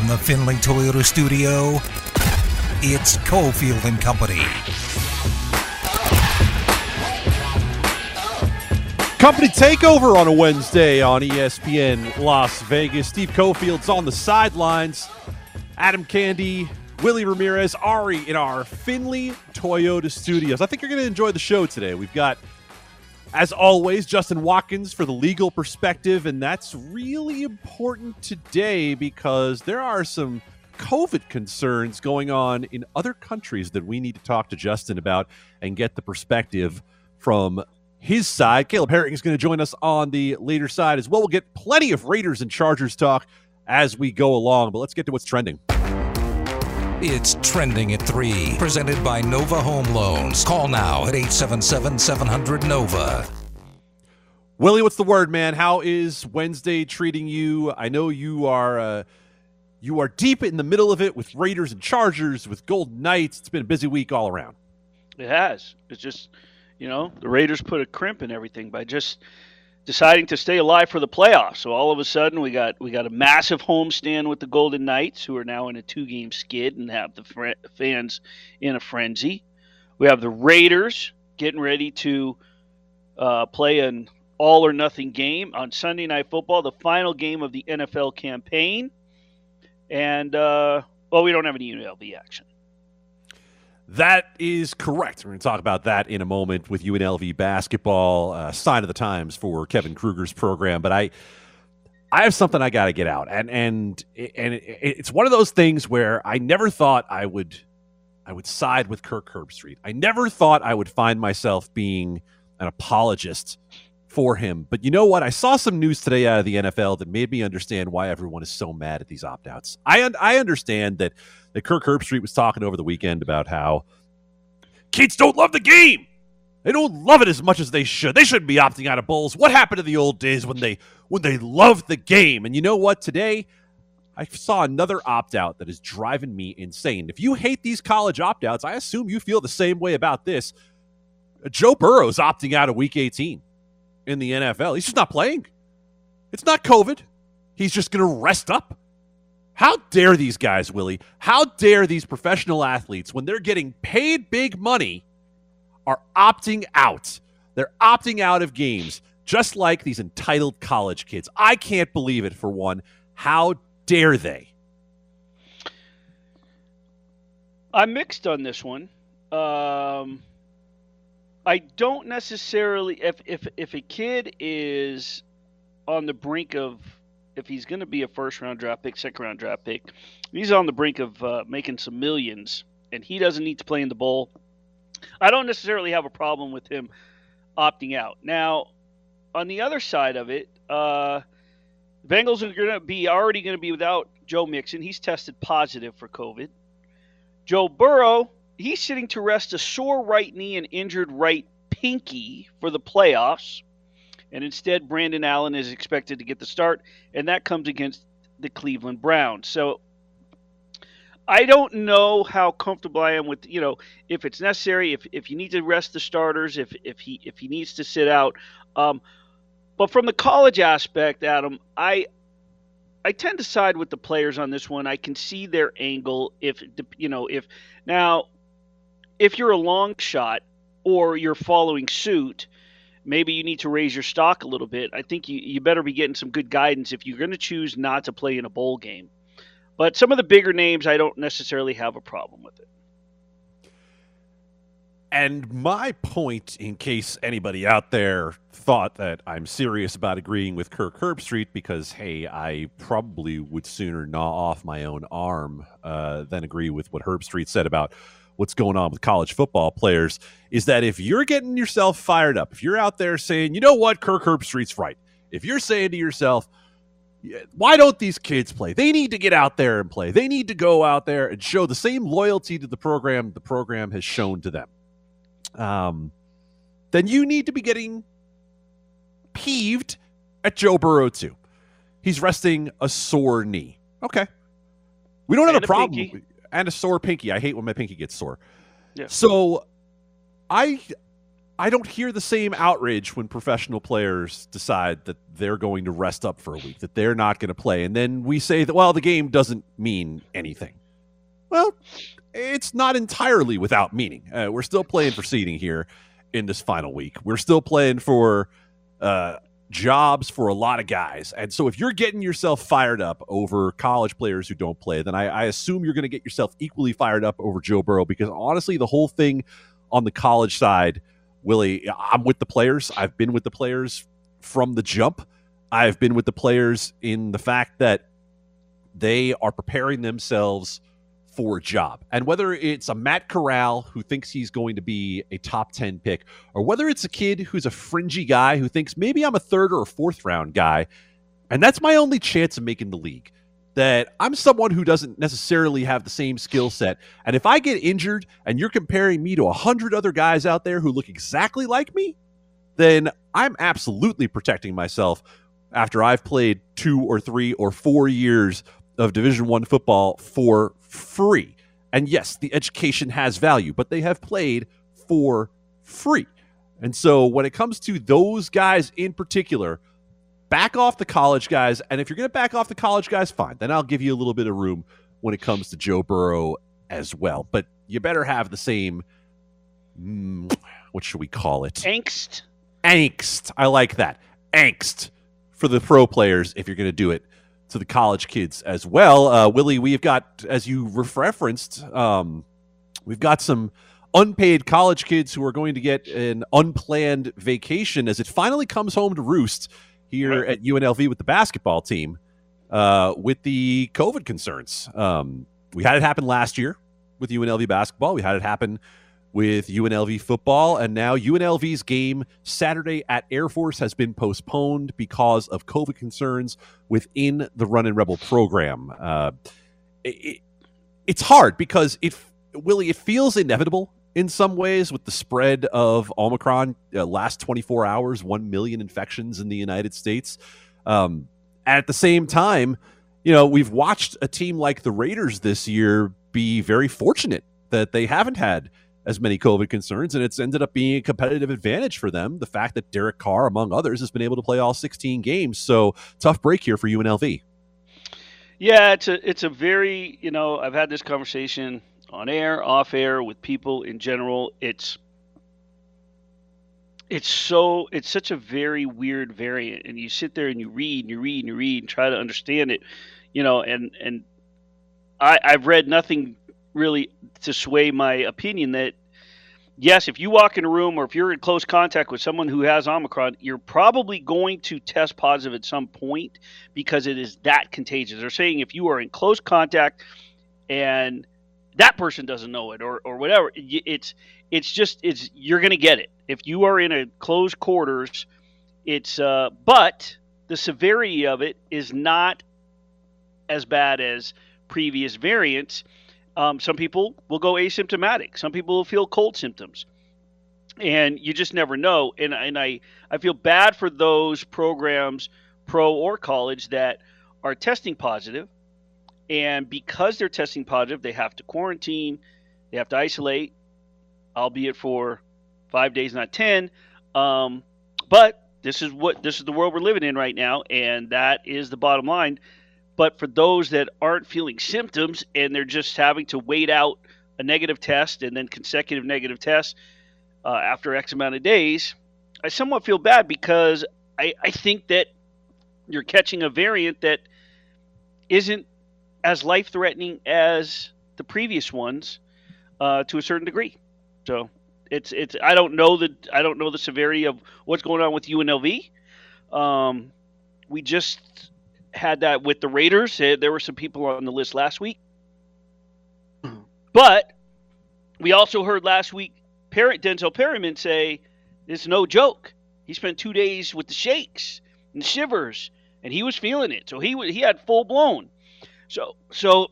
From the Findlay Toyota studio, it's Cofield and Company. Company takeover on a Wednesday on ESPN Las Vegas. Steve Cofield's on the sidelines. Adam Candee, Willie Ramirez, Ari in our Findlay Toyota studios. I think you're going to enjoy the show today. We've got, as always, Justin Watkins for the legal perspective, and that's really important today because there are some COVID concerns going on in other countries that we need to talk to Justin about and get the perspective from his side. Caleb Herring is going to join us on the later side as well. We'll get plenty of Raiders and Chargers talk as we go along, but let's get to what's trending. It's trending at 3, presented by Nova Home Loans. Call now at 877 700 Nova. Willie, what's the word, man? How is Wednesday treating you? I know you are uh, you are deep in the middle of it with Raiders and Chargers, with Golden Knights. It's been a busy week all around. It has. It's just you know, the Raiders put a crimp in everything by just deciding to stay alive for the playoffs. So all of a sudden, we got we got a massive homestand with the Golden Knights, who are now in a two-game skid and have the fr- fans in a frenzy. We have the Raiders getting ready to uh, play an all or nothing game on Sunday Night Football, the final game of the NFL campaign. And uh, well, we don't have any UNLV action. That is correct. We're going to talk about that in a moment with UNLV basketball. Uh, sign of the times for Kevin Kruger's program, but I, I have something I got to get out, and and and it's one of those things where I never thought I would, I would side with Kirk Herbstreit. I never thought I would find myself being an apologist for him. But you know what? I saw some news today out of the NFL that made me understand why everyone is so mad at these opt outs. I I understand that that Kirk Herbstreit was talking over the weekend about how kids don't love the game. They don't love it as much as they should. They shouldn't be opting out of bowls. What happened to the old days when they when they loved the game? And you know what? Today, I saw another opt out that is driving me insane. If you hate these college opt outs, I assume you feel the same way about this. Joe Burrow's opting out of Week 18 in the NFL. He's just not playing. It's not COVID. He's just going to rest up. How dare these guys, Willie? How dare these professional athletes, when they're getting paid big money, are opting out? They're opting out of games, just like these entitled college kids. I can't believe it, for one. How dare they? I'm mixed on this one. Um, I don't necessarily if if if a kid is on the brink of if he's going to be a first round draft pick, second round draft pick, he's on the brink of uh, making some millions, and he doesn't need to play in the bowl. I don't necessarily have a problem with him opting out. Now, on the other side of it, uh, Bengals are going to be already going to be without Joe Mixon. He's tested positive for COVID. Joe Burrow, he's sitting to rest a sore right knee and injured right pinky for the playoffs and instead Brandon Allen is expected to get the start, and that comes against the Cleveland Browns. So I don't know how comfortable I am with you know if it's necessary, if if you need to rest the starters, if if he if he needs to sit out. Um, but from the college aspect, Adam, I I tend to side with the players on this one. I can see their angle. If you know, if now, if you're a long shot or you're following suit, maybe you need to raise your stock a little bit. I think you, you better be getting some good guidance if you're going to choose not to play in a bowl game. But some of the bigger names, I don't necessarily have a problem with it. And my point, in case anybody out there thought that I'm serious about agreeing with Kirk Herbstreit, because hey, I probably would sooner gnaw off my own arm uh, than agree with what Herbstreit said about what's going on with college football players is that if you're getting yourself fired up, if you're out there saying, you know what, Kirk Herbstreit's right, if you're saying to yourself, why don't these kids play? They need to get out there and play. They need to go out there and show the same loyalty to the program the program has shown to them. Um, then you need to be getting peeved at Joe Burrow too. He's resting a sore knee. Okay. We don't and have a, a problem. Pinky and a sore pinky. I hate when my pinky gets sore. Yeah. So I I don't hear the same outrage when professional players decide that they're going to rest up for a week, that they're not going to play. And then we say that, well, the game doesn't mean anything. Well, it's not entirely without meaning. Uh, we're still playing for seeding here in this final week. We're still playing for uh, jobs for a lot of guys. And so if you're getting yourself fired up over college players who don't play, then I, I assume you're going to get yourself equally fired up over Joe Burrow because honestly, the whole thing on the college side – Willie, I'm with the players. I've been with the players from the jump. I've been with the players in the fact that they are preparing themselves for a job. And whether it's a Matt Corral who thinks he's going to be a top 10 pick, or whether it's a kid who's a fringy guy who thinks maybe I'm a third or a fourth round guy, and that's my only chance of making the league that I'm someone who doesn't necessarily have the same skill set. And if I get injured and you're comparing me to a hundred other guys out there who look exactly like me, then I'm absolutely protecting myself after I've played two or three or four years of Division One football for free. And yes, the education has value, but they have played for free. And so when it comes to those guys in particular, back off the college guys. And if you're going to back off the college guys, fine. Then I'll give you a little bit of room when it comes to Joe Burrow as well. But you better have the same, mm, what should we call it? Angst. Angst. I like that. Angst for the pro players if you're going to do it to the college kids as well. Uh, Willie, we've got, as you referenced, um, we've got some unpaid college kids who are going to get an unplanned vacation as it finally comes home to roost here right. at UNLV with the basketball team uh, with the COVID concerns. Um, we had it happen last year with UNLV basketball. We had it happen with UNLV football, and now UNLV's game Saturday at Air Force has been postponed because of COVID concerns within the Runnin' Rebel program. Uh, it, it's hard because it, Willie, it feels inevitable in some ways with the spread of Omicron. Uh, last 24 hours, 1 million infections in the United States. Um, at the same time, you know, we've watched a team like the Raiders this year be very fortunate that they haven't had as many COVID concerns, and it's ended up being a competitive advantage for them. The fact that Derek Carr, among others, has been able to play all 16 games. So tough break here for UNLV. Yeah, it's a it's a very you know I've had this conversation on air, off air, with people in general. It's it's so it's such a very weird variant, and you sit there and you read and you read and you read and try to understand it, you know. And and I I've read nothing really to sway my opinion that yes, if you walk in a room or if you're in close contact with someone who has Omicron, you're probably going to test positive at some point because it is that contagious. They're saying if you are in close contact and that person doesn't know it or or whatever it's it's just it's you're going to get it if you are in a closed quarters it's uh but the severity of it is not as bad as previous variants um, some people will go asymptomatic. Some people will feel cold symptoms. And you just never know. And and I I feel bad for those programs pro or college that are testing positive. And because they're testing positive, they have to quarantine, they have to isolate, albeit for five days, not 10. Um, but this is what this is the world we're living in right now, and that is the bottom line. But for those that aren't feeling symptoms and they're just having to wait out a negative test and then consecutive negative tests uh, after X amount of days, I somewhat feel bad because I, I think that you're catching a variant that isn't as life threatening as the previous ones uh, to a certain degree. So it's it's I don't know the I don't know the severity of what's going on with UNLV. Um, we just had that with the Raiders. There were some people on the list last week, mm-hmm. but we also heard last week Denzel Perryman say it's no joke. He spent two days with the shakes and the shivers, and he was feeling it. So he he had full blown. So so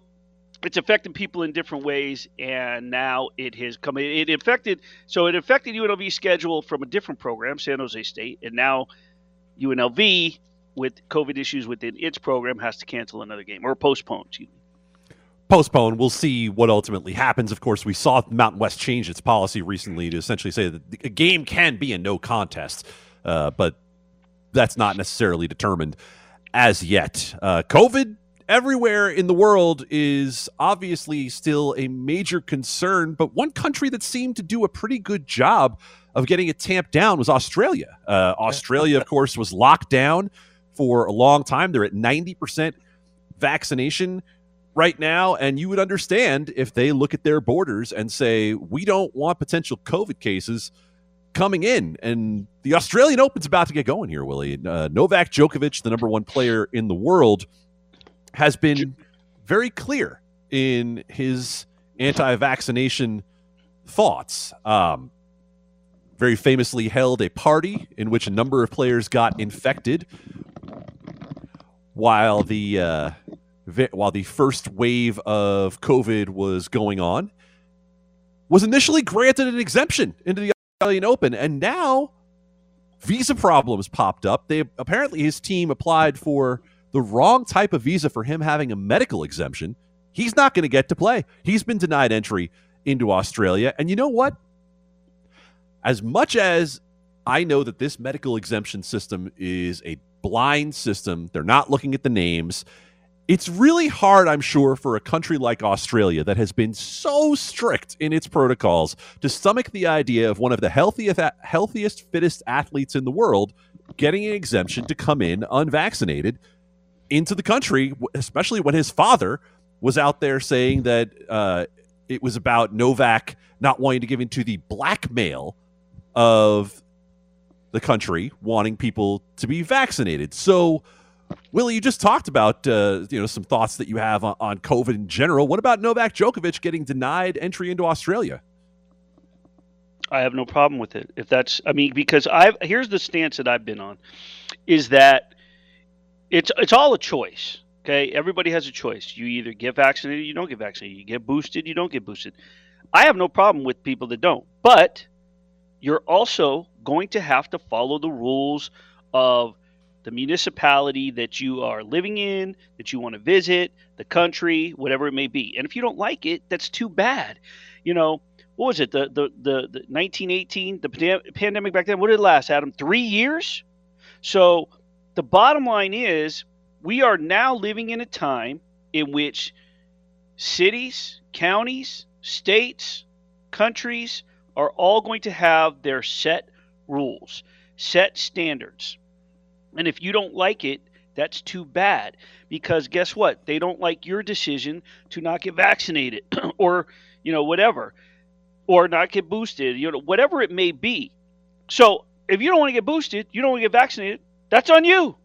it's affecting people in different ways, and now it has come. It affected so it affected UNLV's schedule from a different program, San Jose State, and now UNLV with COVID issues within its program has to cancel another game or postpone. Excuse me. postponed. We'll see what ultimately happens. Of course, we saw Mountain West change its policy recently to essentially say that a game can be a no contest, uh, but that's not necessarily determined as yet. Uh, COVID everywhere in the world is obviously still a major concern, but one country that seemed to do a pretty good job of getting it tamped down was Australia. Uh, Australia, of course, was locked down for a long time. They're at 90% vaccination right now. And you would understand if they look at their borders and say, we don't want potential COVID cases coming in. And the Australian Open's about to get going here, Willie. Uh, Novak Djokovic, the number one player in the world, has been very clear in his anti vaccination thoughts. Um, very famously held a party in which a number of players got infected while the uh, vi- while the first wave of COVID was going on. Was initially granted an exemption into the Australian Open, and now visa problems popped up. They apparently his team applied for the wrong type of visa for him having a medical exemption. He's not going to get to play. He's been denied entry into Australia. And you know what? As much as I know that this medical exemption system is a blind system, they're not looking at the names. It's really hard, I'm sure, for a country like Australia that has been so strict in its protocols to stomach the idea of one of the healthiest, healthiest, fittest athletes in the world getting an exemption to come in unvaccinated into the country, especially when his father was out there saying that uh, it was about Novak not wanting to give into the blackmail of the country wanting people to be vaccinated. So, Willie, you just talked about uh, you know some thoughts that you have on, on COVID in general. What about Novak Djokovic getting denied entry into Australia? I have no problem with it. If that's, I mean, because I've here's the stance that I've been on, is that it's it's all a choice. Okay, everybody has a choice. You either get vaccinated, you don't get vaccinated. You get boosted, you don't get boosted. I have no problem with people that don't, but you're also going to have to follow the rules of the municipality that you are living in, that you want to visit, the country, whatever it may be. And if you don't like it, that's too bad. You know, what was it? The the the, the 1918, the pandemic back then. What did it last, Adam? Three years. So the bottom line is we are now living in a time in which cities, counties, states, countries are all going to have their set rules, set standards. And if you don't like it, that's too bad because guess what? They don't like your decision to not get vaccinated or, you know, whatever, or not get boosted, you know, whatever it may be. So if you don't want to get boosted, you don't want to get vaccinated, that's on you.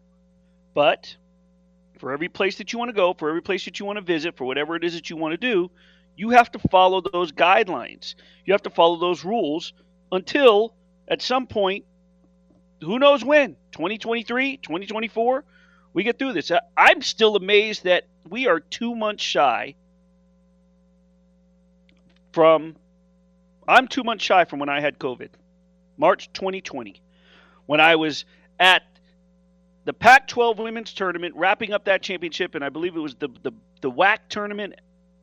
But for every place that you want to go, for every place that you want to visit, for whatever it is that you want to do, you have to follow those guidelines. You have to follow those rules until at some point, who knows when, 2023, 2024, we get through this. I'm still amazed that we are two months shy from, I'm two months shy from when I had COVID, March 2020, when I was at the Pac-12 women's tournament, wrapping up that championship, and I believe it was the the, the WAC tournament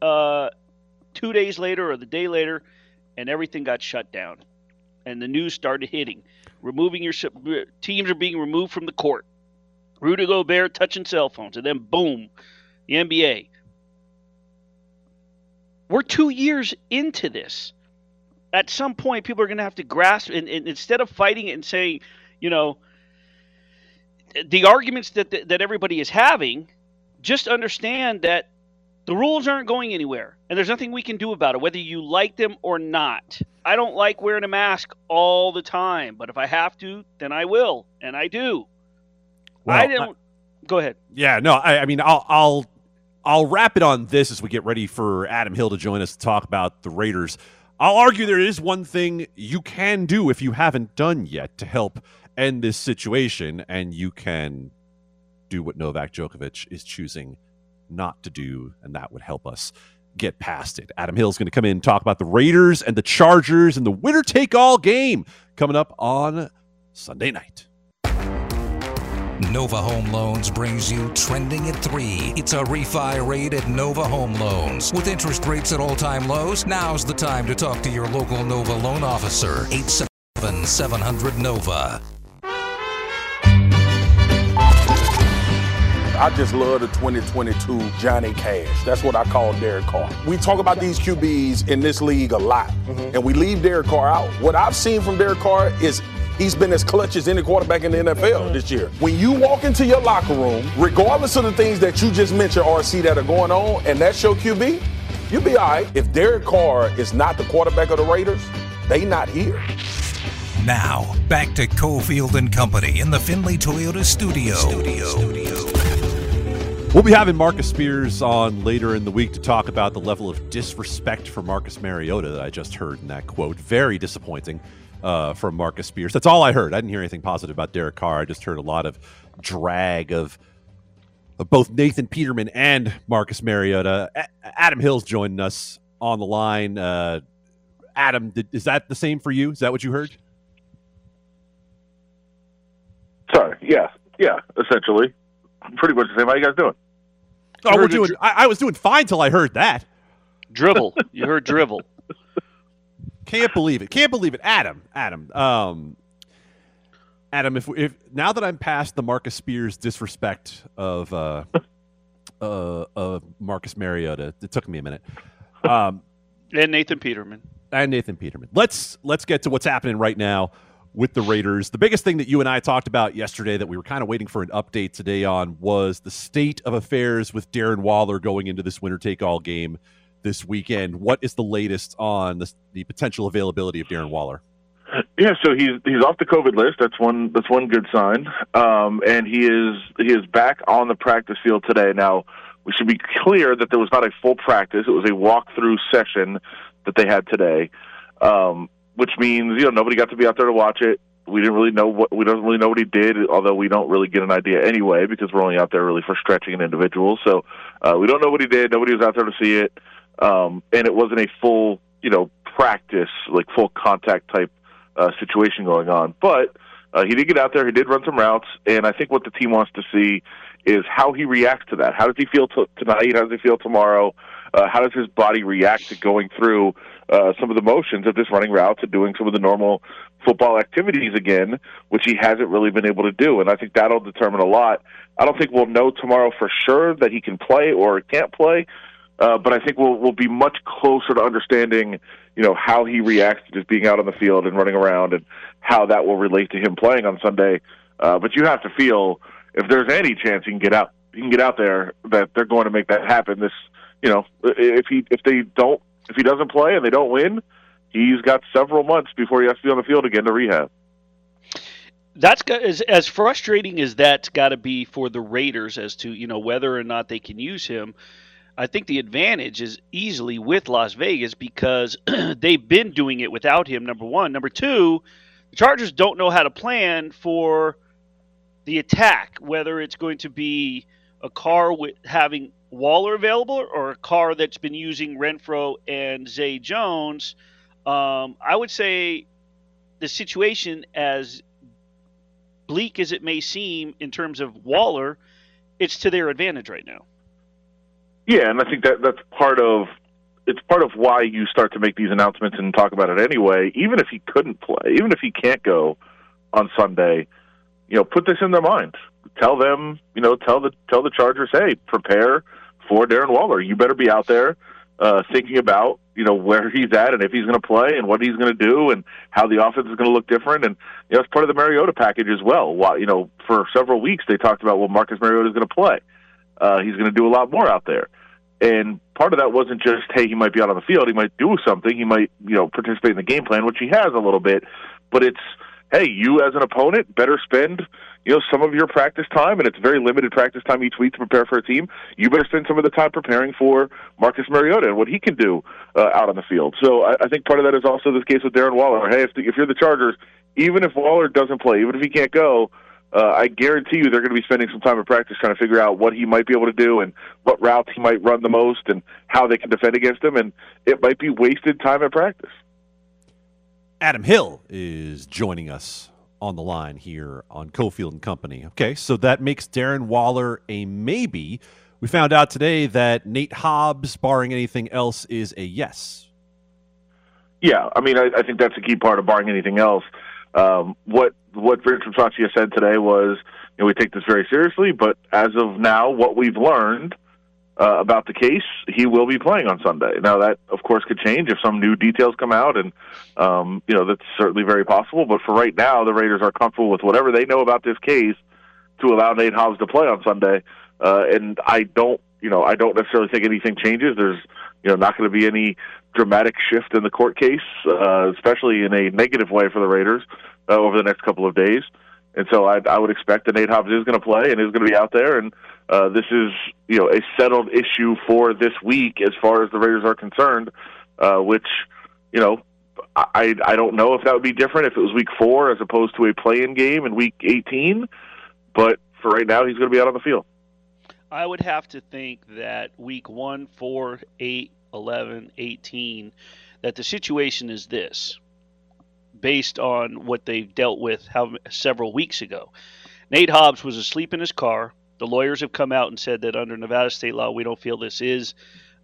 uh, two days later or the day later, and everything got shut down, and the news started hitting, removing your uh, teams are being removed from the court. Rudy Gobert touching cell phones, and then boom, the NBA. We're two years into this. At some point, people are going to have to grasp, and, and instead of fighting it and saying, you know, the arguments that that everybody is having, just understand that the rules aren't going anywhere, and there's nothing we can do about it, whether you like them or not. I don't like wearing a mask all the time, but if I have to, then I will, and I do. Well, I don't. I, go ahead. Yeah, no, I, I mean, I'll, I'll, I'll wrap it on this as we get ready for Adam Hill to join us to talk about the Raiders. I'll argue there is one thing you can do if you haven't done yet to help end this situation, and you can do what Novak Djokovic is choosing not to do, and that would help us get past it. Adam Hill's going to come in and talk about the Raiders and the Chargers and the winner take all game coming up on Sunday night. Nova Home Loans brings you Trending at 3. It's a refi rate at Nova Home Loans. With interest rates at all time lows, now's the time to talk to your local Nova loan officer. 877 700 Nova. I just love the 2022 Johnny Cash. That's what I call Derek Carr. We talk about these QBs in this league a lot, mm-hmm. and we leave Derek Carr out. What I've seen from Derek Carr is he's been as clutch as any quarterback in the NFL mm-hmm. this year. When you walk into your locker room, regardless of the things that you just mentioned, RC, that are going on, and that's your QB, you'll be all right. If Derek Carr is not the quarterback of the Raiders, they not here. Now, back to Cofield and Company in the Findlay Toyota studio. studio. studio. We'll be having Marcus Spears on later in the week to talk about the level of disrespect for Marcus Mariota that I just heard in that quote. Very disappointing uh, from Marcus Spears. That's all I heard. I didn't hear anything positive about Derek Carr. I just heard a lot of drag of, of both Nathan Peterman and Marcus Mariota. A- Adam Hill's joining us on the line. Uh, Adam, did, is that the same for you? Is that what you heard? Sorry. Yeah. Yeah. Essentially pretty much the same. How are you guys doing? Oh, we're doing. Dri- I, I, was doing fine till I heard that. Dribble. You heard dribble. Can't believe it. Can't believe it. Adam. Adam. Um, Adam. If if now that I'm past the Marcus Spears disrespect of uh, uh, of Marcus Mariota, it took me a minute. Um, and Nathan Peterman. And Nathan Peterman. Let's let's get to what's happening right now with the Raiders. The biggest thing that you and I talked about yesterday that we were kind of waiting for an update today on was the state of affairs with Darren Waller going into this winner take all game this weekend. What is the latest on the, the potential availability of Darren Waller? Yeah, so he's he's off the COVID list. That's one that's one good sign. Um, and he is he is back on the practice field today. Now we should be clear that there was not a full practice. It was a walkthrough session that they had today. Um, which means you know nobody got to be out there to watch it. We didn't really know what we don't really know what he did, although we don't really get an idea anyway because we're only out there really for stretching an individual. So uh, we don't know what he did. Nobody was out there to see it, um, and it wasn't a full you know practice like full contact type uh, situation going on. But uh, he did get out there. He did run some routes, and I think what the team wants to see is how he reacts to that. How does he feel t- tonight? How does he feel tomorrow? Uh, how does his body react to going through uh, some of the motions of just running routes and doing some of the normal football activities again, which he hasn't really been able to do. And I think that'll determine a lot. I don't think we'll know tomorrow for sure that he can play or can't play, uh, but I think we'll we'll be much closer to understanding, you know, how he reacts to just being out on the field and running around, and how that will relate to him playing on Sunday. Uh, but you have to feel if there's any chance he can get out, he can get out there that they're going to make that happen. This, you know, if he if they don't if he doesn't play and they don't win, he's got several months before he has to be on the field again to rehab. That's as as frustrating as that's got to be for the Raiders as to you know whether or not they can use him. I think the advantage is easily with Las Vegas because they've been doing it without him. Number one, number two, the Chargers don't know how to plan for the attack, whether it's going to be a car with having Waller available or a car that's been using Renfrow and Zay Jones, um, I would say the situation, as bleak as it may seem in terms of Waller, it's to their advantage right now. Yeah, and I think that that's part of it's part of why you start to make these announcements and talk about it anyway. Even if he couldn't play, even if he can't go on Sunday, you know, put this in their mind. Tell them, you know, tell the tell the Chargers, hey, prepare for Darren Waller. You better be out there uh, thinking about you know where he's at and if he's going to play and what he's going to do and how the offense is going to look different. And you know, it's part of the Mariota package as well. While, you know, for several weeks they talked about well, Marcus Mariota is going to play. Uh, he's going to do a lot more out there. And part of that wasn't just, hey, he might be out on the field. He might do something. He might, you know, participate in the game plan, which he has a little bit. But it's, hey, you as an opponent better spend you know some of your practice time, and it's very limited practice time each week to prepare for a team. You better spend some of the time preparing for Marcus Mariota and what he can do uh, out on the field. So I, I think part of that is also this case with Darren Waller. Hey, if, the, if you're the Chargers, even if Waller doesn't play, even if he can't go, uh, I guarantee you they're going to be spending some time in practice trying to figure out what he might be able to do and what routes he might run the most and how they can defend against him. And it might be wasted time in practice. Adam Hill is joining us on the line here on Cofield and Company. Okay, so that makes Darren Waller a maybe. We found out today that Nate Hobbs, barring anything else, is a yes. Yeah, I mean, I, I think that's a key part of barring anything else. Um, what what Rich Bisaccia said today was, you know, we take this very seriously, but as of now, what we've learned uh, about the case, he will be playing on Sunday. Now, that of course could change if some new details come out, and um, you know that's certainly very possible. But for right now, the Raiders are comfortable with whatever they know about this case to allow Nate Hobbs to play on Sunday. Uh, and I don't, you know, I don't necessarily think anything changes. There's, you know, not going to be any dramatic shift in the court case, uh, especially in a negative way for the Raiders uh, over the next couple of days. And so I, I would expect that Nate Hobbs is going to play and is going to be out there. And uh, this is, you know, a settled issue for this week as far as the Raiders are concerned, uh, which, you know, I I don't know if that would be different if it was week four as opposed to a play-in game in week 18. But for right now, he's going to be out on the field. I would have to think that week 1, 4, 8, 11, 18, that the situation is this based on what they've dealt with how, several weeks ago. Nate Hobbs was asleep in his car. The lawyers have come out and said that under Nevada state law, we don't feel this is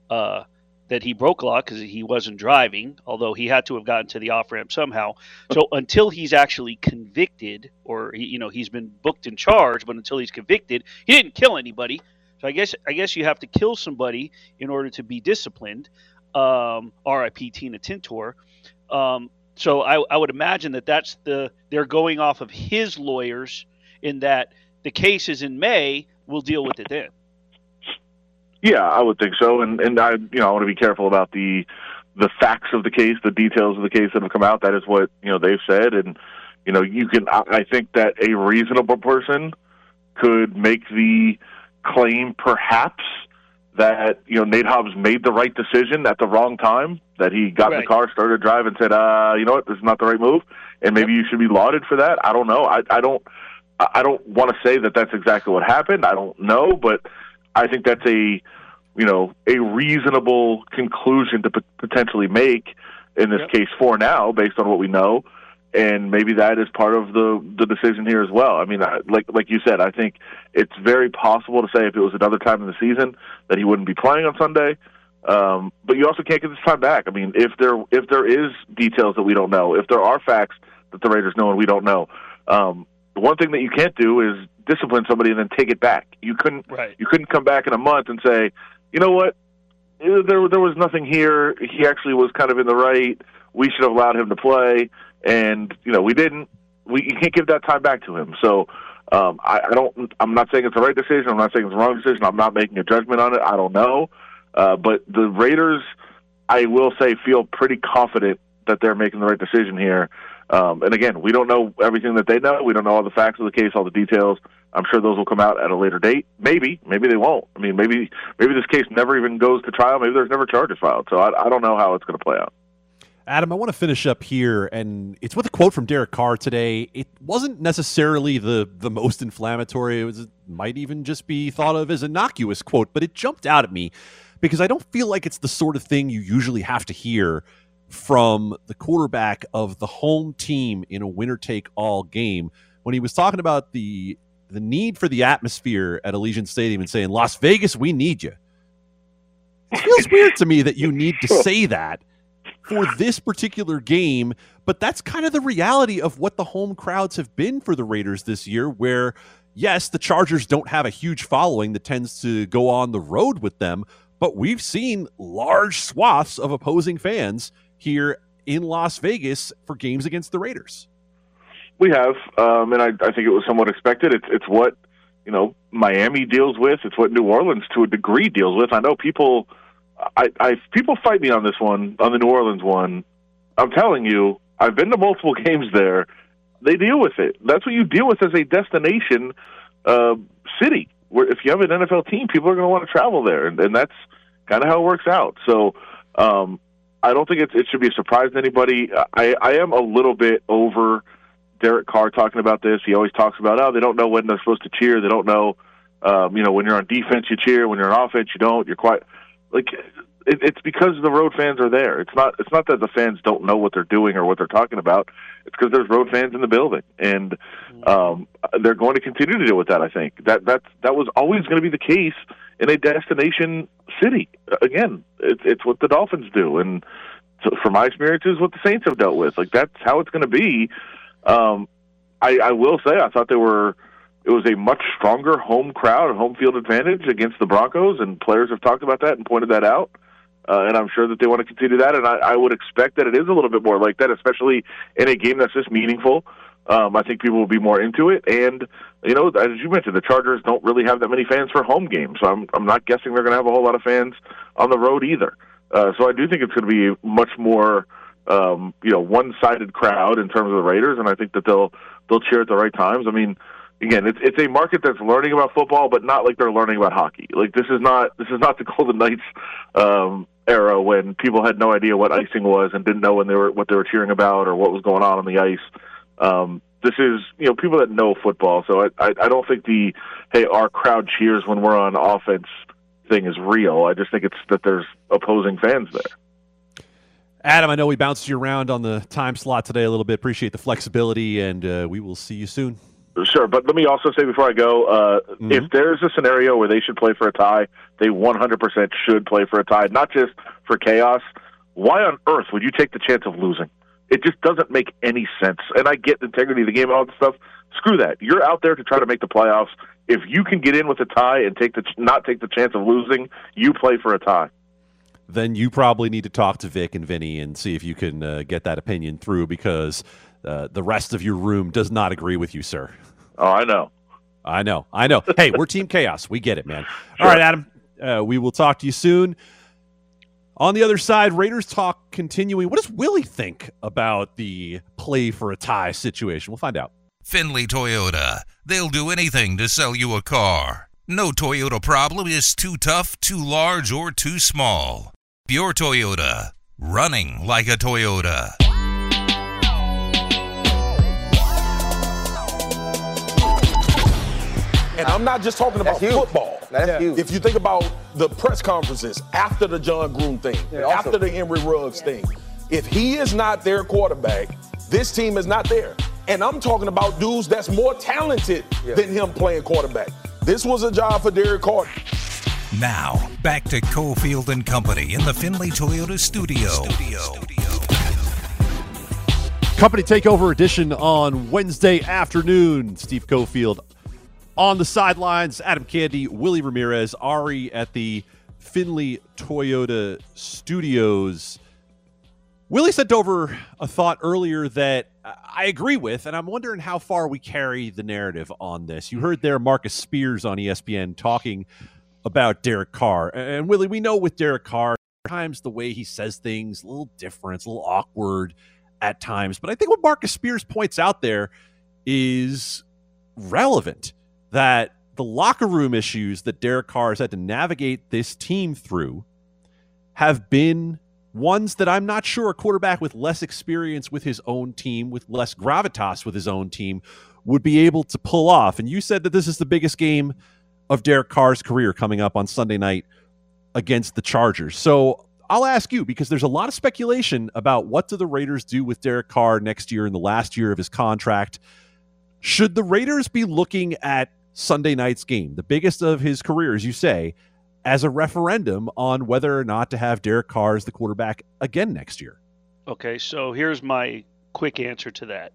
uh, that he broke law because he wasn't driving, although he had to have gotten to the off ramp somehow. So until he's actually convicted, or he, you know he's been booked and charged, but until he's convicted, he didn't kill anybody. So I guess I guess you have to kill somebody in order to be disciplined. Um, R.I.P. Tina Tintor. Um, so I, I would imagine that that's the they're going off of his lawyers in that the case is in May. We'll deal with it then. Yeah, I would think so, and and I you know I want to be careful about the the facts of the case, the details of the case that have come out. That is what you know they've said, and you know you can. I think that a reasonable person could make the claim, perhaps, that you know Nate Hobbs made the right decision at the wrong time. That he got right. in the car, started to drive, and said, "Uh, you know what? This is not the right move." And maybe yep. you should be lauded for that. I don't know. I I don't. I don't want to say that that's exactly what happened. I don't know, but I think that's a you know a reasonable conclusion to p- potentially make in this yep. case for now, based on what we know, and maybe that is part of the the decision here as well. I mean, I, like like you said, I think it's very possible to say if it was another time in the season that he wouldn't be playing on Sunday. Um, but you also can't get this time back. I mean, if there if there is details that we don't know, if there are facts that the Raiders know and we don't know, um, the one thing that you can't do is discipline somebody and then take it back. You couldn't right. you couldn't come back in a month and say, you know what, there there was nothing here. He actually was kind of in the right. We should have allowed him to play, and you know we didn't. We you can't give that time back to him. So um, I, I don't. I'm not saying it's the right decision. I'm not saying it's the wrong decision. I'm not making a judgment on it. I don't know. Uh, but the Raiders, I will say, feel pretty confident that they're making the right decision here. Um, and again, we don't know everything that they know. We don't know all the facts of the case, all the details. I'm sure those will come out at a later date. Maybe, maybe they won't. I mean, maybe maybe this case never even goes to trial. Maybe there's never charges filed. So I, I don't know how it's going to play out. Adam, I want to finish up here, and it's with a quote from Derek Carr today. It wasn't necessarily the the most inflammatory. It was it might even just be thought of as innocuous quote, but it jumped out at me because I don't feel like it's the sort of thing you usually have to hear from the quarterback of the home team in a winner take all game when he was talking about the the need for the atmosphere at Allegiant Stadium and saying, Las Vegas, we need you. It feels weird to me that you need to say that for this particular game, but that's kind of the reality of what the home crowds have been for the Raiders this year, where, yes, the Chargers don't have a huge following that tends to go on the road with them, but we've seen large swaths of opposing fans here in Las Vegas for games against the Raiders. We have, um, and I, I think it was somewhat expected. It's it's what you know Miami deals with. It's what New Orleans, to a degree, deals with. I know people, I, I people fight me on this one, on the New Orleans one. I'm telling you, I've been to multiple games there. They deal with it. That's what you deal with as a destination uh, city. Where if you have an NFL team, people are going to want to travel there, and, and that's kind of how it works out. So um, I don't think it, it should be a surprise to anybody. I, I am a little bit over Derek Carr talking about this. He always talks about, oh, they don't know when they're supposed to cheer. They don't know, um, you know, when you're on defense, you cheer. When you're on offense, you don't. You're quite like it, it's because the road fans are there. It's not it's not that the fans don't know what they're doing or what they're talking about. It's because there's road fans in the building, and um, they're going to continue to deal with that. I think that that that was always going to be the case in a destination city. Again, it's it's what the Dolphins do, and so from my experiences, what the Saints have dealt with. Like that's how it's going to be. Um, I, I will say, I thought they were it was a much stronger home crowd, and home field advantage against the Broncos, and players have talked about that and pointed that out. Uh, and I'm sure that they want to continue that, and I, I would expect that it is a little bit more like that, especially in a game that's just meaningful. Um, I think people will be more into it, and you know, as you mentioned, the Chargers don't really have that many fans for home games, so I'm I'm not guessing they're going to have a whole lot of fans on the road either. Uh, so I do think it's going to be much more um, you know one-sided crowd in terms of the Raiders, and I think that they'll they'll cheer at the right times. I mean, again, it's it's a market that's learning about football, but not like they're learning about hockey. Like this is not this is not the Golden Knights um, era when people had no idea what icing was and didn't know when they were what they were cheering about or what was going on on the ice. Um, this is you know people that know football, so I, I I don't think the hey our crowd cheers when we're on offense thing is real. I just think it's that there's opposing fans there. Adam, I know we bounced you around on the time slot today a little bit. Appreciate the flexibility, and uh, we will see you soon. Sure, but let me also say before I go, uh, mm-hmm. if there's a scenario where they should play for a tie, they 100% should play for a tie, not just for chaos. Why on earth would you take the chance of losing? It just doesn't make any sense. And I get the integrity of the game and all this stuff. Screw that. You're out there to try to make the playoffs. If you can get in with a tie and take the not take the chance of losing, you play for a tie. Then you probably need to talk to Vic and Vinny and see if you can uh, get that opinion through because uh, the rest of your room does not agree with you, sir. Oh, I know. I know. I know. Hey, we're Team Chaos. We get it, man. Sure. All right, Adam. Uh, we will talk to you soon. On the other side, Raiders talk continuing. What does Willie think about the play for a tie situation? We'll find out. Findlay Toyota. They'll do anything to sell you a car. No Toyota problem is too tough, too large, or too small. Pure Toyota. Running like a Toyota. And I'm not just talking about football. That's yeah. huge. If you think about the press conferences after the Jon Gruden thing, yeah, after the Henry Ruggs thing, if he is not their quarterback, this team is not there. And I'm talking about dudes that's more talented yeah. than him playing quarterback. This was a job for Derek Carr. Now, back to Cofield and Company in the Findlay Toyota studio. studio. Company Takeover Edition on Wednesday afternoon. Steve Cofield on the sidelines, Adam Candee, Willie Ramirez, Ari at the Findlay Toyota Studios. Willie sent over a thought earlier that I agree with, and I'm wondering how far we carry the narrative on this. You heard there Marcus Spears on ESPN talking about Derek Carr. And Willie, we know with Derek Carr, times the way he says things a little different, a little awkward at times. But I think what Marcus Spears points out there is relevant that the locker room issues that Derek Carr has had to navigate this team through have been ones that I'm not sure a quarterback with less experience with his own team, with less gravitas with his own team, would be able to pull off. And you said that this is the biggest game of Derek Carr's career coming up on Sunday night against the Chargers. So I'll ask you because there's a lot of speculation about what do the Raiders do with Derek Carr next year in the last year of his contract. Should the Raiders be looking at Sunday night's game, the biggest of his career, as you say, as a referendum on whether or not to have Derek Carr as the quarterback again next year? Okay, so here's my quick answer to that.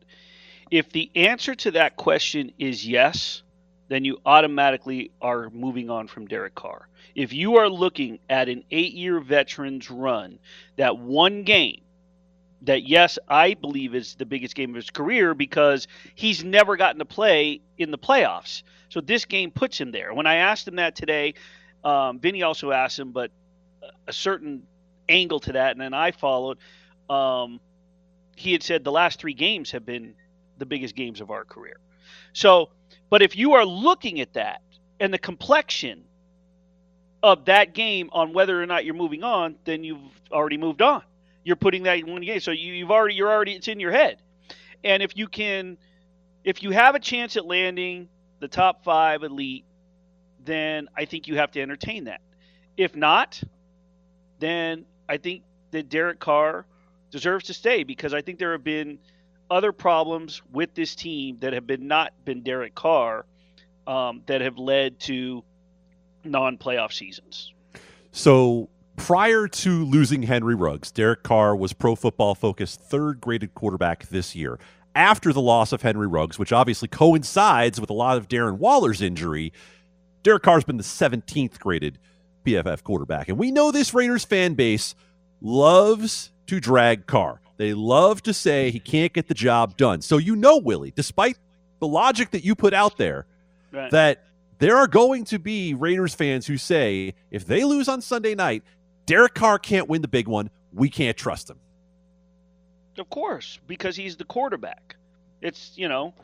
If the answer to that question is yes, then you automatically are moving on from Derek Carr. If you are looking at an eight year veteran's run, that one game that yes, I believe is the biggest game of his career because he's never gotten to play in the playoffs. So this game puts him there. When I asked him that today, um, Vinny also asked him, but a certain angle to that, and then I followed. Um, he had said the last three games have been the biggest games of our career. So, but if you are looking at that and the complexion of that game on whether or not you're moving on, then you've already moved on you're putting that in one game. So you, you've already you're already it's in your head. And if you can, if you have a chance at landing the top five elite, then I think you have to entertain that. If not, then I think that Derek Carr deserves to stay because I think there have been other problems with this team that have been not been Derek Carr um, that have led to non-playoff seasons. So prior to losing Henry Ruggs, Derek Carr was Pro Football Focus third graded quarterback this year. After the loss of Henry Ruggs, which obviously coincides with a lot of Darren Waller's injury, Derek Carr's been the 17th graded PFF quarterback. And we know this Raiders fan base loves to drag Carr. They love to say he can't get the job done. So you know, Willie, despite the logic that you put out there, right. that there are going to be Raiders fans who say if they lose on Sunday night, Derek Carr can't win the big one. We can't trust him. Of course, because he's the quarterback. It's, you know,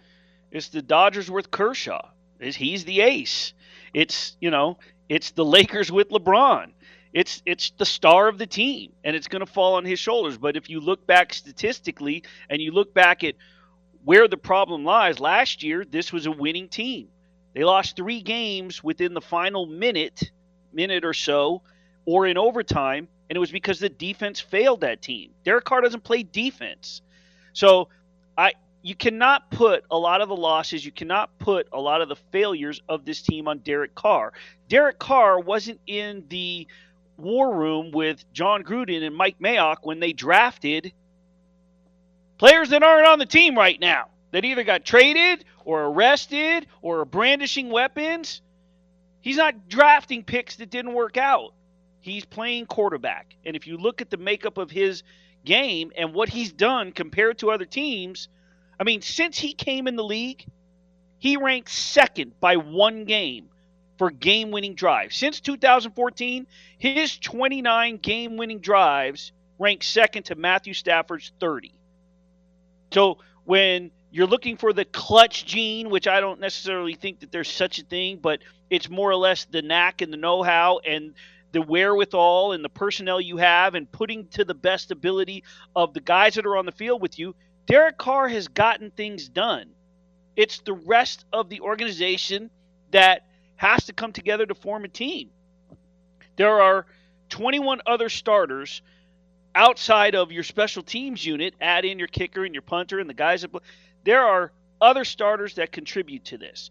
it's the Dodgers with Kershaw. Is he's the ace. It's, you know, it's the Lakers with LeBron. It's it's the star of the team and it's going to fall on his shoulders. But if you look back statistically and you look back at where the problem lies, last year this was a winning team. They lost 3 games within the final minute, minute or so or in overtime, and it was because the defense failed that team. Derek Carr doesn't play defense. So I you cannot put a lot of the losses, you cannot put a lot of the failures of this team on Derek Carr. Derek Carr wasn't in the war room with Jon Gruden and Mike Mayock when they drafted players that aren't on the team right now that either got traded or arrested or are brandishing weapons. He's not drafting picks that didn't work out. He's playing quarterback. And if you look at the makeup of his game and what he's done compared to other teams, I mean, since he came in the league, he ranked second by one game for game winning drives. Since 2014, his 29 game winning drives ranked second to Matthew Stafford's 30. So when you're looking for the clutch gene, which I don't necessarily think that there's such a thing, but it's more or less the knack and the know how and the wherewithal and the personnel you have and putting to the best ability of the guys that are on the field with you, Derek Carr has gotten things done. It's the rest of the organization that has to come together to form a team. There are 21 other starters outside of your special teams unit, add in your kicker and your punter and the guys that there are other starters that contribute to this.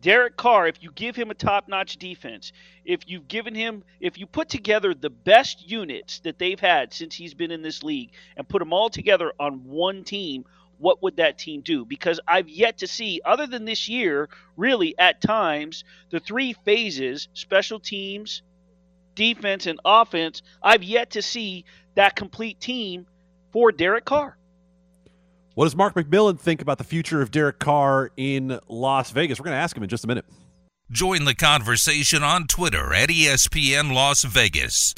Derek Carr, if you give him a top notch defense, if you've given him, if you put together the best units that they've had since he's been in this league and put them all together on one team, what would that team do? Because I've yet to see, other than this year, really at times, the three phases special teams, defense, and offense I've yet to see that complete team for Derek Carr. What does Mark McMillan think about the future of Derek Carr in Las Vegas? We're going to ask him in just a minute. Join the conversation on Twitter at ESPN Las Vegas.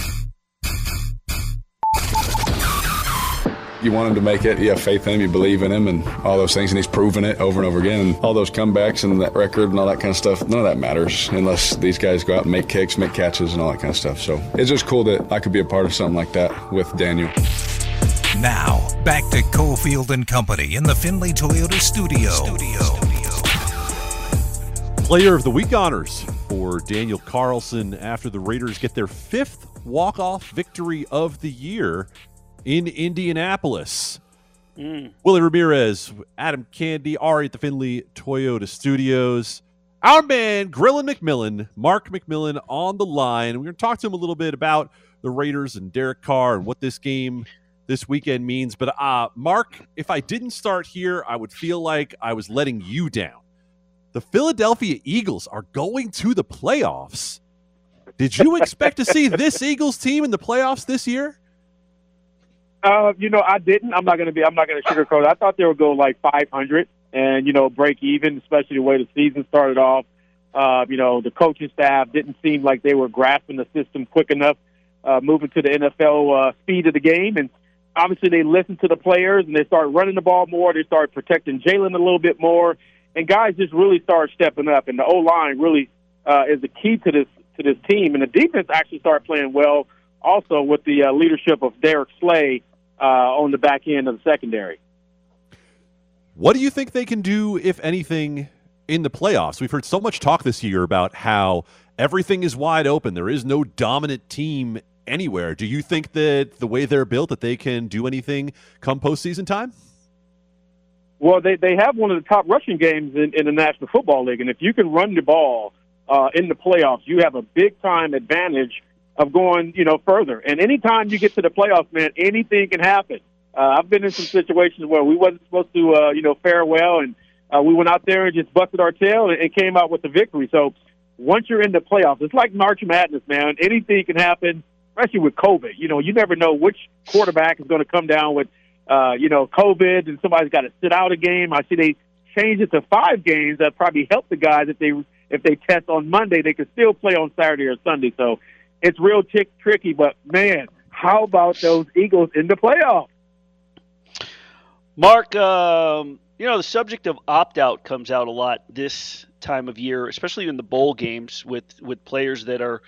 You want him to make it. You have faith in him. You believe in him, and all those things. And he's proven it over and over again. And all those comebacks and that record and all that kind of stuff. None of that matters unless these guys go out and make kicks, make catches, and all that kind of stuff. So it's just cool that I could be a part of something like that with Daniel. Now, back to Cofield and Company in the Findlay Toyota studio. studio. Player of the Week honors for Daniel Carlson after the Raiders get their fifth walk-off victory of the year in Indianapolis. Mm. Willie Ramirez, Adam Candee, Ari at the Findlay Toyota Studios. Our man, Grillin McMillan, Mark McMillan on the line. We're going to talk to him a little bit about the Raiders and Derek Carr and what this game this weekend means. But uh, Mark, if I didn't start here, I would feel like I was letting you down. The Philadelphia Eagles are going to the playoffs. Did you expect to see this Eagles team in the playoffs this year? Uh, you know, I didn't. I'm not going to be. I'm not going to sugarcoat. I thought they would go like 500 and you know break even, especially the way the season started off. Uh, you know, the coaching staff didn't seem like they were grasping the system quick enough, uh, moving to the NFL uh, speed of the game, and obviously they listen to the players and they start running the ball more. They start protecting Jalen a little bit more, and guys just really start stepping up. And the O line really uh, is the key to this to this team. And the defense actually started playing well, also with the uh, leadership of Darius Slay uh, on the back end of the secondary. What do you think they can do, if anything, in the playoffs? We've heard so much talk this year about how everything is wide open. There is no dominant team anywhere. Do you think that the way they're built that they can do anything come postseason time? Well, they they have one of the top rushing games in, in the National Football League, and if you can run the ball uh, in the playoffs, you have a big time advantage of going, you know, further. And anytime you get to the playoffs, man, anything can happen. Uh, I've been in some situations where we wasn't supposed to, uh, you know, fare well, and uh, we went out there and just busted our tail and, and came out with the victory. So once you're in the playoffs, it's like March Madness, man. Anything can happen, especially with COVID. You know, you never know which quarterback is going to come down with, uh, you know, COVID, and somebody's got to sit out a game. I see they changed it to five games. That probably help the guys if they if they test on Monday, they can still play on Saturday or Sunday. So it's real tick tricky. But man, how about those Eagles in the playoffs? Mark, um, you know the subject of opt out comes out a lot this time of year, especially in the bowl games with with players that are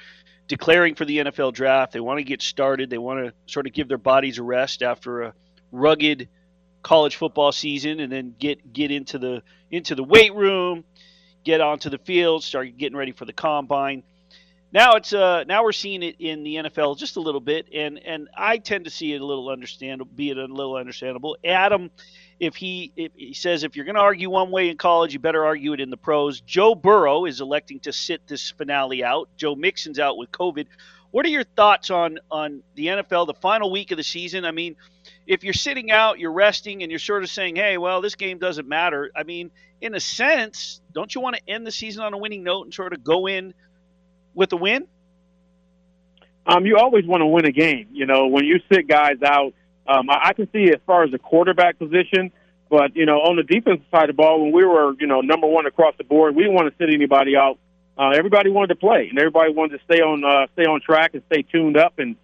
declaring for the NFL draft. They want to get started. They want to sort of give their bodies a rest after a rugged college football season, and then get get into the into the weight room, get onto the field, start getting ready for the combine. Now it's uh now we're seeing it in the NFL just a little bit, and and I tend to see it a little understandable, be it a little understandable. Adam, if he if he says if you're going to argue one way in college, you better argue it in the pros. Joe Burrow is electing to sit this finale out. Joe Mixon's out with COVID. What are your thoughts on on the NFL, the final week of the season? I mean, if you're sitting out, you're resting, and you're sort of saying, "Hey, well, this game doesn't matter." I mean, in a sense, don't you want to end the season on a winning note and sort of go in with a win? Um, you always want to win a game. You know, when you sit guys out, um, I, I can see as far as the quarterback position, but you know, on the defensive side of the ball, when we were you know number one across the board, we didn't want to sit anybody out. Uh, everybody wanted to play, and everybody wanted to stay on uh, stay on track and stay tuned up. And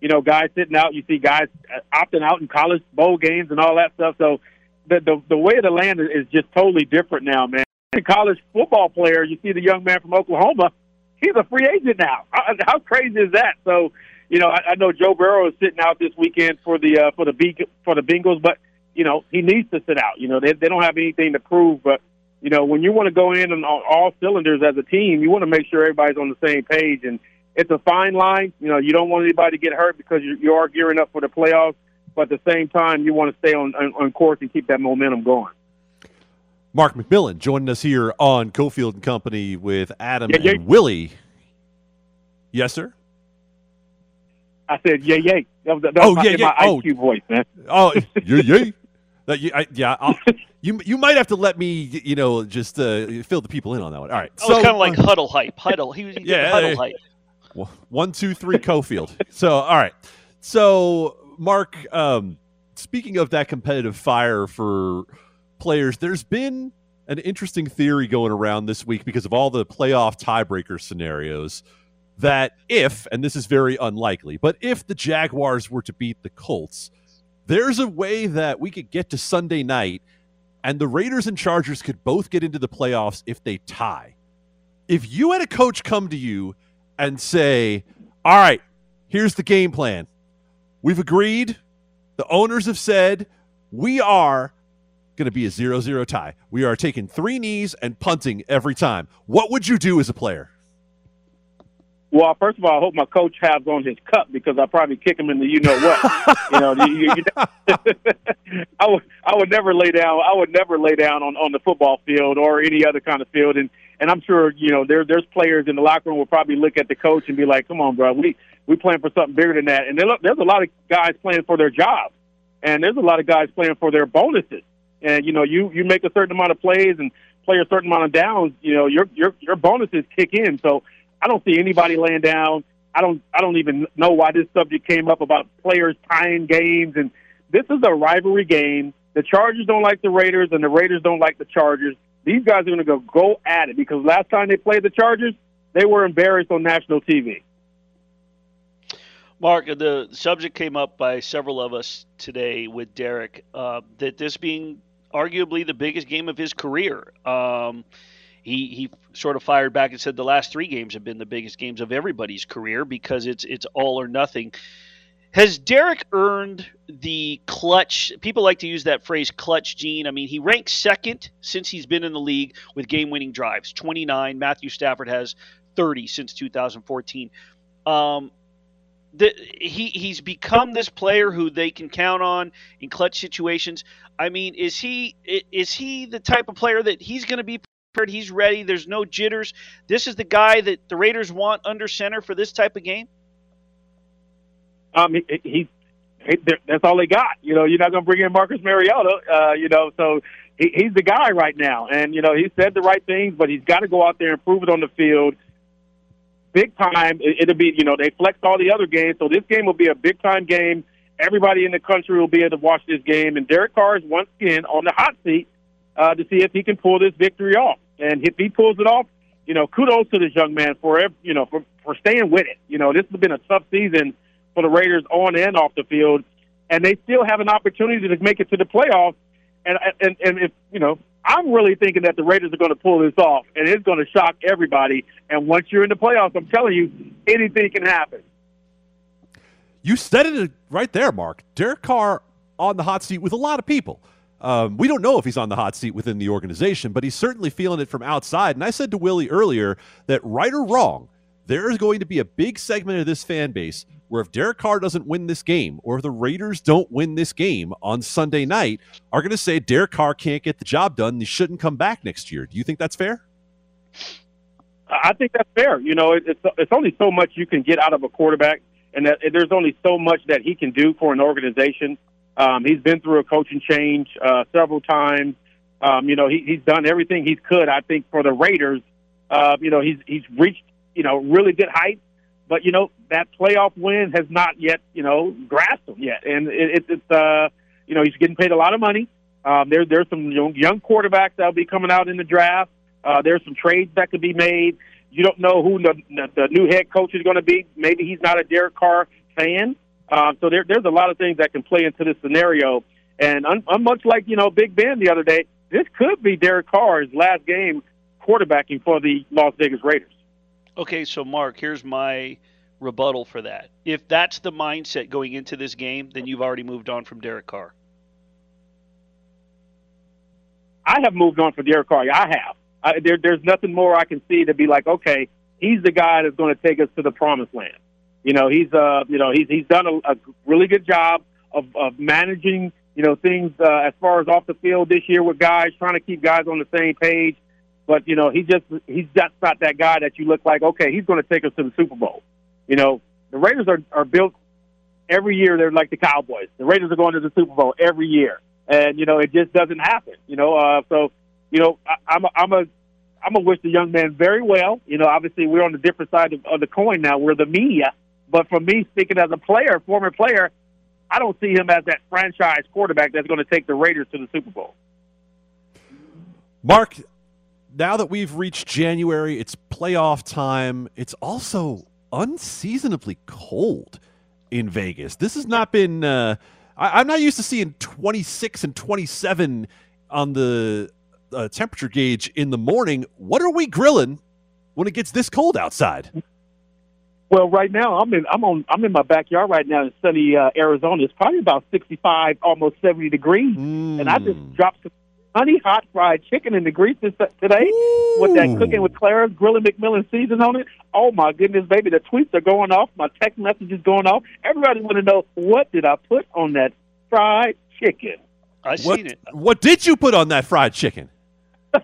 you know, guys sitting out, you see guys uh, opting out in college bowl games and all that stuff. So the the, the way of the land is just totally different now, man. A college football player, you see the young man from Oklahoma he's a free agent now. How crazy is that? So, you know, I, I know Joe Burrow is sitting out this weekend for the uh, for the B, for the Bengals, but you know he needs to sit out. You know, they they don't have anything to prove, but you know when you want to go in on all cylinders as a team, you want to make sure everybody's on the same page, and it's a fine line. You know, you don't want anybody to get hurt because you, you are gearing up for the playoffs, but at the same time, you want to stay on on, on course and keep that momentum going. Mark McMillan joining us here on Cofield and Company with Adam yeah, yeah. and Willie. Yes, sir. I said, "Yay, yay!" That was, that oh, was yeah, my, yeah. my oh. IQ voice, man. Oh, yay, yay! That, you, I, yeah, I'll, you you might have to let me, you know, just uh, fill the people in on that one. All right, so kind of like huddle hype, huddle. He was yeah, huddle hype. One, two, three, Cofield. so, all right. So, Mark, um, speaking of that competitive fire for players, there's been an interesting theory going around this week because of all the playoff tiebreaker scenarios that if, and this is very unlikely, but if the Jaguars were to beat the Colts, there's a way that we could get to Sunday night and the Raiders and Chargers could both get into the playoffs if they tie. If you had a coach come to you and say, All right, here's the game plan. We've agreed, the owners have said, we are going to be a 0 0 tie. We are taking three knees and punting every time. What would you do as a player? Well, first of all, I hope my coach has on his cup because I probably kick him in the you know what. you know, you, you, I would I would never lay down. I would never lay down on on the football field or any other kind of field. And and I'm sure you know there there's players in the locker room will probably look at the coach and be like, "Come on, bro, we we playing for something bigger than that." And there, there's a lot of guys playing for their jobs, and there's a lot of guys playing for their bonuses. And you know, you you make a certain amount of plays and play a certain amount of downs. You know, your your your bonuses kick in. So I don't see anybody laying down. I don't I don't even know why this subject came up about players tying games and this is a rivalry game. The Chargers don't like the Raiders and the Raiders don't like the Chargers. These guys are going to go go at it because last time they played the Chargers, they were embarrassed on national TV. Mark, the subject came up by several of us today with Derek uh, that this being arguably the biggest game of his career. Um, he he sort of fired back and said the last three games have been the biggest games of everybody's career because it's it's all or nothing. Has Derek earned the clutch? People like to use that phrase clutch gene. I mean, he ranks second since he's been in the league with game winning drives 29. Matthew Stafford has 30 since 2014. Um, the, he he's become this player who they can count on in clutch situations. I mean, is he is he the type of player that he's going to be prepared? He's ready. There's no jitters. This is the guy that the Raiders want under center for this type of game. Um, he, he, he that's all they got. You know, you're not going to bring in Marcus Mariota. Uh, you know, so he, he's the guy right now, and you know he said the right things, but he's got to go out there and prove it on the field big time. It'll be, you know, they flex all the other games, so this game will be a big time game. Everybody in the country will be able to watch this game, and Derek Carr is once again on the hot seat uh, to see if he can pull this victory off. And if he pulls it off, you know, kudos to this young man for you know for for staying with it. You know, this has been a tough season for the Raiders on and off the field, and they still have an opportunity to make it to the playoffs. And and and if you know, I'm really thinking that the Raiders are going to pull this off, and it's going to shock everybody. And once you're in the playoffs, I'm telling you, anything can happen. You said it right there, Mark. Derek Carr on the hot seat with a lot of people. Um, we don't know if he's on the hot seat within the organization, but he's certainly feeling it from outside. And I said to Willie earlier that right or wrong, there is going to be a big segment of this fan base where if Derek Carr doesn't win this game, or the Raiders don't win this game on Sunday night, are going to say Derek Carr can't get the job done. He shouldn't come back next year. Do you think that's fair? I think that's fair. You know, it's it's only so much you can get out of a quarterback, and that, there's only so much that he can do for an organization. Um, he's been through a coaching change uh, several times. Um, you know, he, he's done everything he could. I think for the Raiders, uh, you know, he's he's reached you know really good heights but you know that playoff win has not yet you know grasped him yet, and it, it's uh you know he's getting paid a lot of money. Um, there there's some young, young quarterbacks that'll be coming out in the draft. Uh, there's some trades that could be made. You don't know who the, the new head coach is going to be. Maybe he's not a Derek Carr fan. Um, so there, there's a lot of things that can play into this scenario. And un, un, much like you know Big Ben the other day, this could be Derek Carr's last game quarterbacking for the Las Vegas Raiders. Okay, so Mark, here's my rebuttal for that. If that's the mindset going into this game, then you've already moved on from Derek Carr. I have moved on from Derek Carr. I have. I, there, there's nothing more I can see to be like, okay, he's the guy that's going to take us to the promised land. You know, he's uh, you know, he's he's done a, a really good job of, of managing, you know, things uh, as far as off the field this year with guys, trying to keep guys on the same page. But you know, he just he's just not that guy that you look like. Okay, he's going to take us to the Super Bowl. You know, the Raiders are are built every year. They're like the Cowboys. The Raiders are going to the Super Bowl every year, and you know it just doesn't happen. You know, uh, so you know I, I'm a, I'm a I'm gonna wish the young man very well. You know, obviously we're on the different side of, of the coin now. We're the media, but for me, speaking as a player, former player, I don't see him as that franchise quarterback that's going to take the Raiders to the Super Bowl. Mark, now that we've reached January, it's playoff time. It's also unseasonably cold in Vegas. This has not been. Uh, I, am not used to seeing 26 and 27 on the uh, temperature gauge in the morning. What are we grilling when it gets this cold outside? Well, right now I'm in I'm on I'm in my backyard right now in sunny uh, Arizona. It's probably about 65, almost 70 degrees, mm. and I just mm. dropped some honey hot fried chicken in the grease today Ooh. with that cooking with Clara's grilling McMillan season on it. Oh my goodness, baby! The tweets are going off. My text messages going off. Everybody want to know what did I put on that fried chicken? I what, seen it. What did you put on that fried chicken?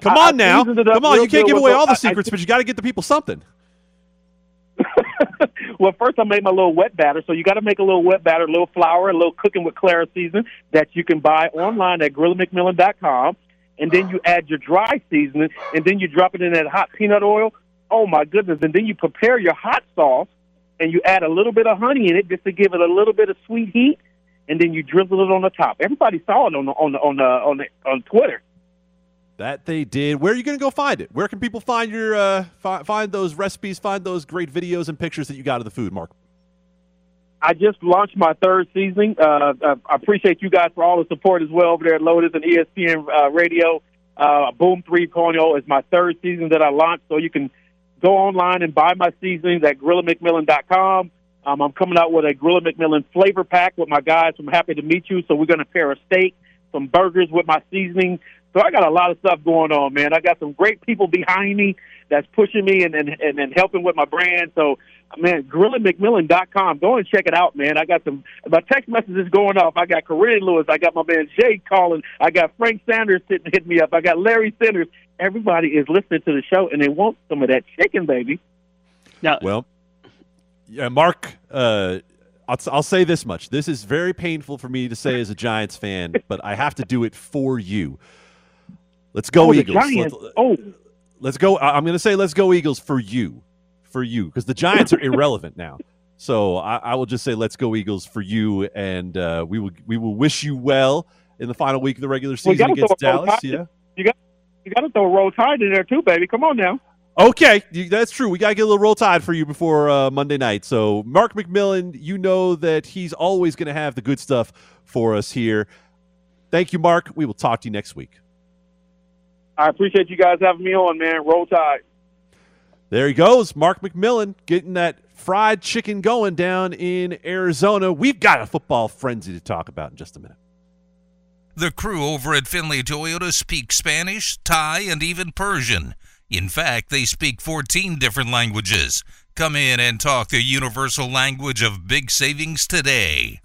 Come on now, come on! You can't give away all the secrets, I, I, but you got to get the people something. well, first I made my little wet batter. So you got to make a little wet batter, a little flour, a little cooking with Clara season that you can buy online at GrillandMcMillan.com. And then you add your dry seasoning, and then you drop it in that hot peanut oil. Oh my goodness! And then you prepare your hot sauce, and you add a little bit of honey in it just to give it a little bit of sweet heat, and then you drizzle it on the top. Everybody saw it on the on the on the on, the, on Twitter. That they did. Where are you going to go find it? Where can people find your uh, fi- find those recipes, find those great videos and pictures that you got of the food, Mark? I just launched my third season. Uh, I appreciate you guys for all the support as well over there at Lotus and ESPN uh, Radio. Uh, Boom 3.0 is my third season that I launched, so you can go online and buy my seasonings at GrillandMcMillan.com. Um, I'm coming out with a Grilla McMillan flavor pack with my guys I'm Happy to Meet You. So we're going to pair a steak, some burgers with my seasoning, So I got a lot of stuff going on, man. I got some great people behind me that's pushing me and and, and, and helping with my brand. So man, GorillaMcMillan.com. Go and check it out, man. I got some my text messages going off. I got Corinne Lewis. I got my man Jay calling. I got Frank Sanders sitting hitting me up. I got Larry Sanders. Everybody is listening to the show and they want some of that chicken, baby. Now, Well, yeah, Mark. Uh, I'll, I'll say this much: this is very painful for me to say as a Giants fan, but I have to do it for you. Let's go oh, Eagles. Giants. Let's, Oh, let's go. I'm going to say let's go Eagles for you, for you, because the Giants are irrelevant now. So I, I will just say let's go Eagles for you, and uh, we will we will wish you well in the final week of the regular season gotta against throw a roll Dallas. Yeah. you got you got to throw a Roll Tide in there too, baby. Come on now. Okay, that's true. We got to get a little roll tide for you before uh, Monday night. So, Mark McMillan, you know that he's always going to have the good stuff for us here. Thank you, Mark. We will talk to you next week. I appreciate you guys having me on, man. Roll Tide. There he goes, Mark McMillan, getting that fried chicken going down in Arizona. We've got a football frenzy to talk about in just a minute. The crew over at Findlay Toyota speak Spanish, Thai, and even Persian. In fact, they speak 14 different languages. Come in and talk the universal language of big savings today.